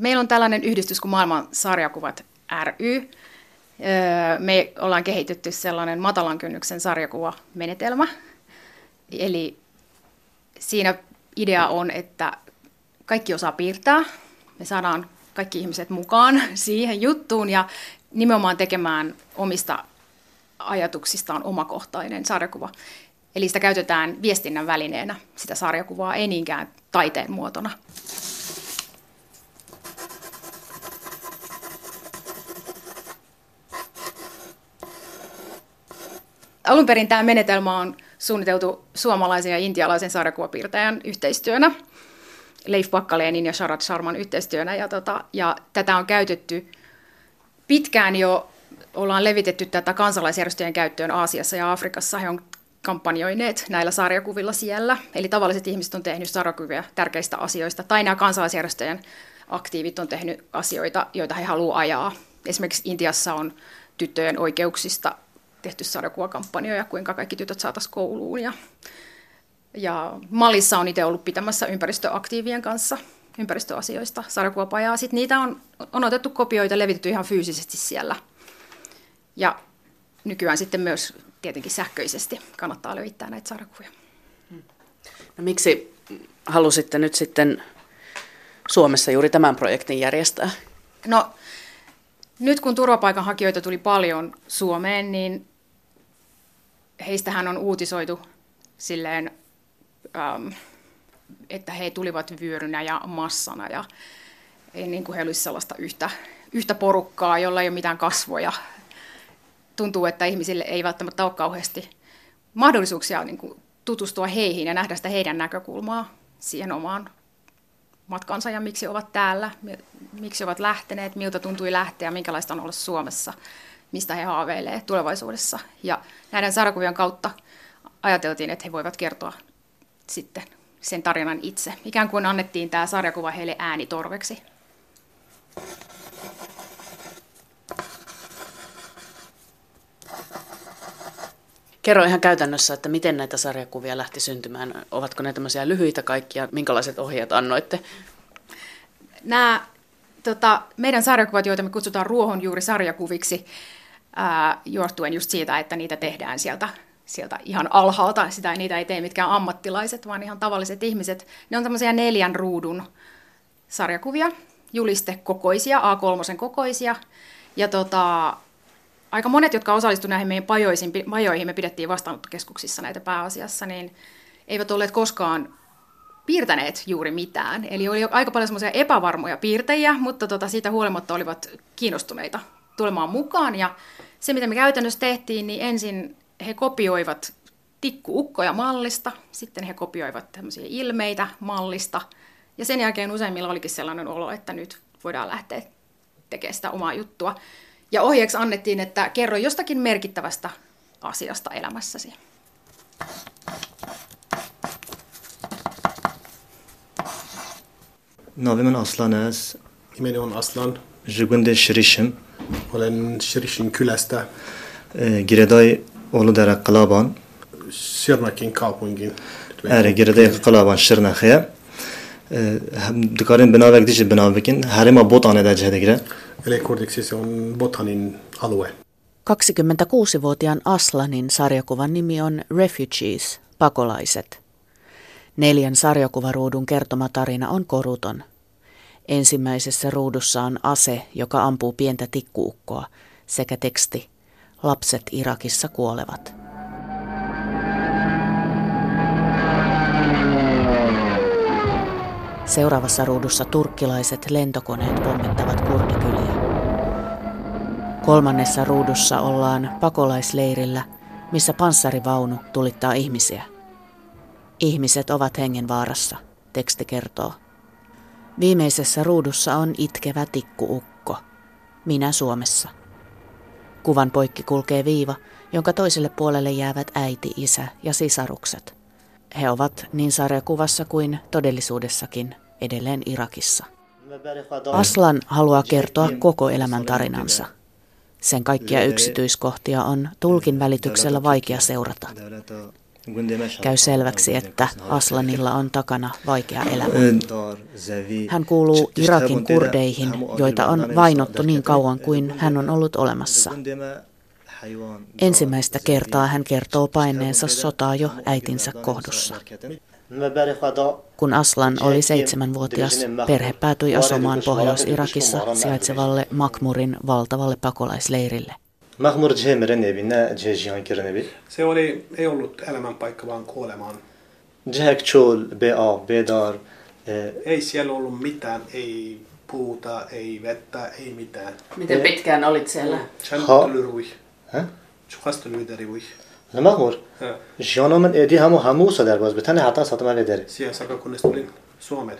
meillä on tällainen yhdistys kuin Maailman sarjakuvat ry. Me ollaan kehitetty sellainen matalan kynnyksen sarjakuvamenetelmä. Eli siinä idea on, että kaikki osaa piirtää. Me saadaan kaikki ihmiset mukaan siihen juttuun ja nimenomaan tekemään omista ajatuksistaan omakohtainen sarjakuva. Eli sitä käytetään viestinnän välineenä, sitä sarjakuvaa, ei niinkään taiteen muotona. Alun perin tämä menetelmä on suunniteltu suomalaisen ja intialaisen sarjakuvapiirtäjän yhteistyönä, Leif Pakkaleenin ja Sharat Sharman yhteistyönä. Ja, tota, ja tätä on käytetty pitkään jo, ollaan levitetty tätä kansalaisjärjestöjen käyttöön Aasiassa ja Afrikassa. He on kampanjoineet näillä sarjakuvilla siellä. Eli tavalliset ihmiset on tehnyt sarjakuvia tärkeistä asioista, tai nämä kansalaisjärjestöjen aktiivit on tehnyt asioita, joita he haluavat ajaa. Esimerkiksi Intiassa on tyttöjen oikeuksista tehty sarjakuvakampanjoja, kuinka kaikki tytöt saataisiin kouluun. Ja, ja Malissa on itse ollut pitämässä ympäristöaktiivien kanssa ympäristöasioista sarjakuvapajaa. Sitten niitä on, on otettu kopioita ja levitetty ihan fyysisesti siellä. Ja nykyään sitten myös tietenkin sähköisesti kannattaa levittää näitä sarjakuvia. No miksi halusitte nyt sitten Suomessa juuri tämän projektin järjestää? No nyt kun turvapaikanhakijoita tuli paljon Suomeen, niin heistähän on uutisoitu silleen, ähm, että he tulivat vyörynä ja massana ja ei niin kuin he olisivat sellaista yhtä, yhtä porukkaa, jolla ei ole mitään kasvoja. Tuntuu, että ihmisille ei välttämättä ole kauheasti mahdollisuuksia niin kuin tutustua heihin ja nähdä sitä heidän näkökulmaa siihen omaan matkansa ja miksi ovat täällä, miksi ovat lähteneet, miltä tuntui lähteä, minkälaista on olla Suomessa – mistä he haaveilee tulevaisuudessa. Ja näiden sarjakuvien kautta ajateltiin, että he voivat kertoa sitten sen tarinan itse. Ikään kuin annettiin tämä sarjakuva heille äänitorveksi. Kerro ihan käytännössä, että miten näitä sarjakuvia lähti syntymään. Ovatko ne tämmöisiä lyhyitä kaikkia? Minkälaiset ohjeet annoitte? Nämä tota, meidän sarjakuvat, joita me kutsutaan ruohonjuuri-sarjakuviksi, ää, johtuen just siitä, että niitä tehdään sieltä, sieltä ihan alhaalta. Sitä, niitä ei tee mitkään ammattilaiset, vaan ihan tavalliset ihmiset. Ne on tämmöisiä neljän ruudun sarjakuvia, julistekokoisia, A3 kokoisia. Ja tota, aika monet, jotka osallistuivat näihin meidän pajoihin, pajoihin, me pidettiin vastaanottokeskuksissa näitä pääasiassa, niin eivät olleet koskaan piirtäneet juuri mitään. Eli oli aika paljon semmoisia epävarmoja piirtäjiä, mutta tota, siitä huolimatta olivat kiinnostuneita tulemaan mukaan. Ja se, mitä me käytännössä tehtiin, niin ensin he kopioivat tikkuukkoja mallista, sitten he kopioivat tämmöisiä ilmeitä mallista, ja sen jälkeen useimmilla olikin sellainen olo, että nyt voidaan lähteä tekemään sitä omaa juttua. Ja ohjeeksi annettiin, että kerro jostakin merkittävästä asiasta elämässäsi. Navim Aslan ez. Nimeni on Aslan. Jigunde Şirişim. Olen Şirişin Kylästä. E, Gireday oğlu dere Kalaban. Şirnakin kaupungin. Ere Gireday Kalaban Şirnakhya. Dikarin binavek dişi binavekin. Herima botane de cehde gire. Eli kurdiksi se on Botanin alue. 26-vuotiaan Aslanin sarjakuvan nimi on Refugees, pakolaiset. Neljän sarjakuvaruudun kertoma tarina on koruton. Ensimmäisessä ruudussa on ase, joka ampuu pientä tikkuukkoa, sekä teksti Lapset Irakissa kuolevat. Seuraavassa ruudussa turkkilaiset lentokoneet pommittavat kurdikyliä. Kolmannessa ruudussa ollaan pakolaisleirillä, missä panssarivaunu tulittaa ihmisiä. Ihmiset ovat hengenvaarassa, teksti kertoo. Viimeisessä ruudussa on itkevä tikkuukko. Minä Suomessa. Kuvan poikki kulkee viiva, jonka toiselle puolelle jäävät äiti, isä ja sisarukset. He ovat niin sarjakuvassa kuin todellisuudessakin edelleen Irakissa. Aslan haluaa kertoa koko elämän tarinansa. Sen kaikkia yksityiskohtia on tulkin välityksellä vaikea seurata. Käy selväksi, että Aslanilla on takana vaikea elämä. Hän kuuluu Irakin kurdeihin, joita on vainottu niin kauan kuin hän on ollut olemassa. Ensimmäistä kertaa hän kertoo paineensa sotaa jo äitinsä kohdussa. Kun Aslan oli seitsemänvuotias, perhe päätyi asumaan Pohjois-Irakissa sijaitsevalle Makmurin valtavalle pakolaisleirille. Mahmur Jemeren evine Jejihan Kirin evi. Se oli, ei ollut elämänpaikka, vaan kuolemaan. Jehek Chol, Bea, Bedar, eh, Ei siellä ollut mitään, ei puuta, ei vettä, ei mitään. Miten pitkään olit siellä? Ha. Chaltulurui. ها؟ Chukastuludariui. Mahmur. Janomen edi hamu hamu sadar baz betane hatan satma ve deri. Siellä saakka kunnes tulin Suomeen.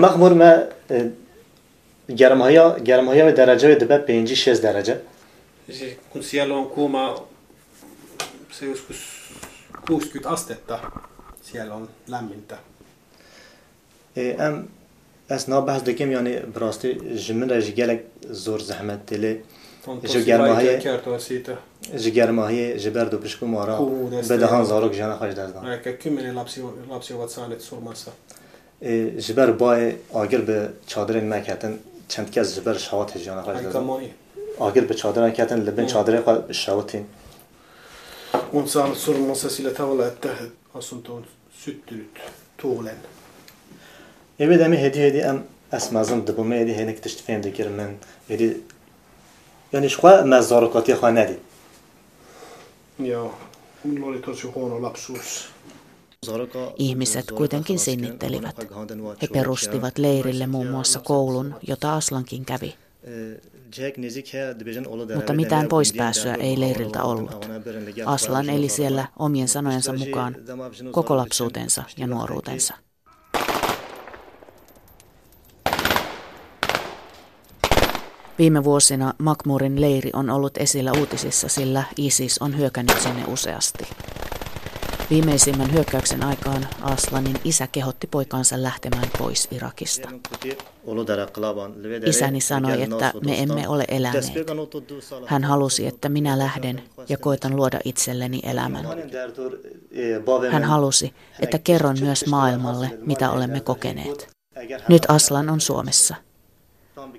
Mahmur ma گرمهیا گرمهیا و درجه دبه پنجی شش درجه siellä on kuuma se joskus 60 astetta siellä on lämmintä ام اس نا بحث دکم یعنی براستی جمن رج گلک زور زحمت تلی جو گرمهی جو گرمهی جبر دو پشکو مارا بدهان زارک جان خج دزدان کمن لابسی لابسی واتسالت سورماسا جبر بای آگر به چادرین مکتن چند کس جبر شهوت جان خرج دادن آگر به چادر کتن لبن چادر خود شهوتین onun sahanın sorulmasıyla tavala ettehid asunta on süttürüt tuğlen. Evet emi hedi hedi em esmazım dıbımı hedi henik tiştifeyim dikir men hedi yani şkwa mezzarukati khanedi. Ya, bunları taşı konu lapsus. Ihmiset kuitenkin sinnittelivät. He perustivat leirille muun muassa koulun, jota Aslankin kävi. Mutta mitään poispääsyä ei leiriltä ollut. Aslan eli siellä omien sanojensa mukaan koko lapsuutensa ja nuoruutensa. Viime vuosina Makmurin leiri on ollut esillä uutisissa, sillä ISIS on hyökännyt sinne useasti. Viimeisimmän hyökkäyksen aikaan Aslanin isä kehotti poikansa lähtemään pois Irakista. Isäni sanoi, että me emme ole eläneet. Hän halusi, että minä lähden ja koitan luoda itselleni elämän. Hän halusi, että kerron myös maailmalle, mitä olemme kokeneet. Nyt Aslan on Suomessa.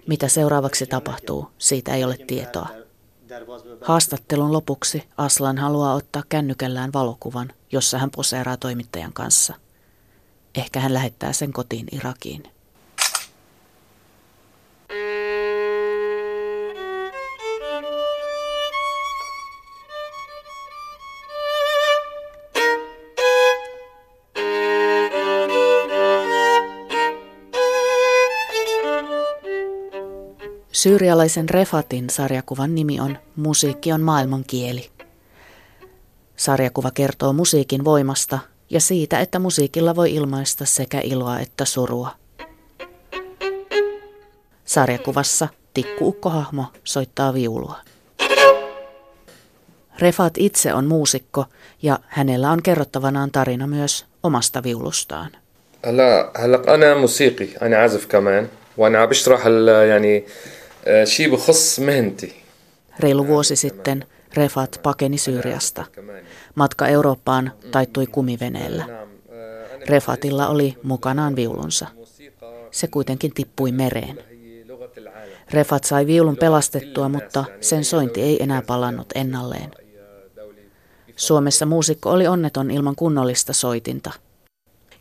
Mitä seuraavaksi tapahtuu, siitä ei ole tietoa. Haastattelun lopuksi Aslan haluaa ottaa kännykällään valokuvan, jossa hän poseeraa toimittajan kanssa. Ehkä hän lähettää sen kotiin Irakiin. Syyrialaisen Refatin sarjakuvan nimi on Musiikki on maailman kieli. Sarjakuva kertoo musiikin voimasta ja siitä, että musiikilla voi ilmaista sekä iloa että surua. Sarjakuvassa tikkuukkohahmo soittaa viulua. Refat itse on muusikko ja hänellä on kerrottavanaan tarina myös omasta viulustaan. هلا هلا انا موسيقي انا عازف كمان وانا عم بشرح ال- يعني آه، شيء بخص مهنتي Reilu vuosi sitten Refat pakeni Syyriasta. Matka Eurooppaan taittui kumiveneellä. Refatilla oli mukanaan viulunsa. Se kuitenkin tippui mereen. Refat sai viulun pelastettua, mutta sen sointi ei enää palannut ennalleen. Suomessa muusikko oli onneton ilman kunnollista soitinta.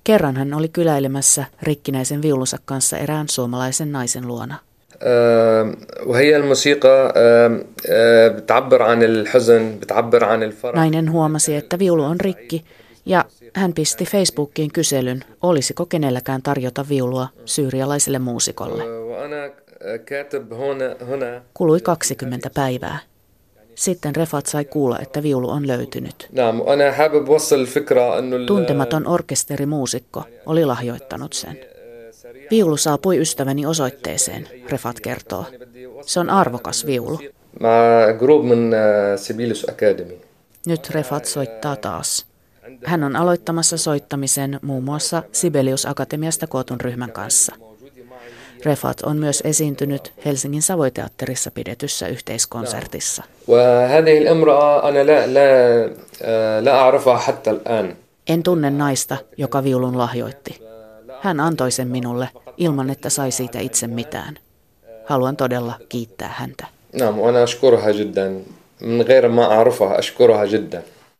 Kerran hän oli kyläilemässä rikkinäisen viulunsa kanssa erään suomalaisen naisen luona. آه، وهي الموسيقى آه، آه، بتعبر عن الحزن بتعبر عن الفرح Nainen huomasi, että viulu on rikki ja hän pisti Facebookiin kyselyn, olisiko kenelläkään tarjota viulua syyrialaiselle muusikolle. آه، وانا كاتب هون هنا Kului 20 päivää. Sitten Refat sai kuulla, että viulu on löytynyt. نعم وانا حابب اوصل الفكره انه ال- Tuntematon orkesterimuusikko oli lahjoittanut sen. Viulu saapui ystäväni osoitteeseen, Refat kertoo. Se on arvokas viulu. Nyt Refat soittaa taas. Hän on aloittamassa soittamisen muun muassa Sibelius Akatemiasta kootun ryhmän kanssa. Refat on myös esiintynyt Helsingin Savoiteatterissa pidetyssä yhteiskonsertissa. En tunne naista, joka viulun lahjoitti. Hän antoi sen minulle ilman, että sai siitä itse mitään. Haluan todella kiittää häntä. نعم وأنا أشكرها جدا من غير ما أعرفها أشكرها جدا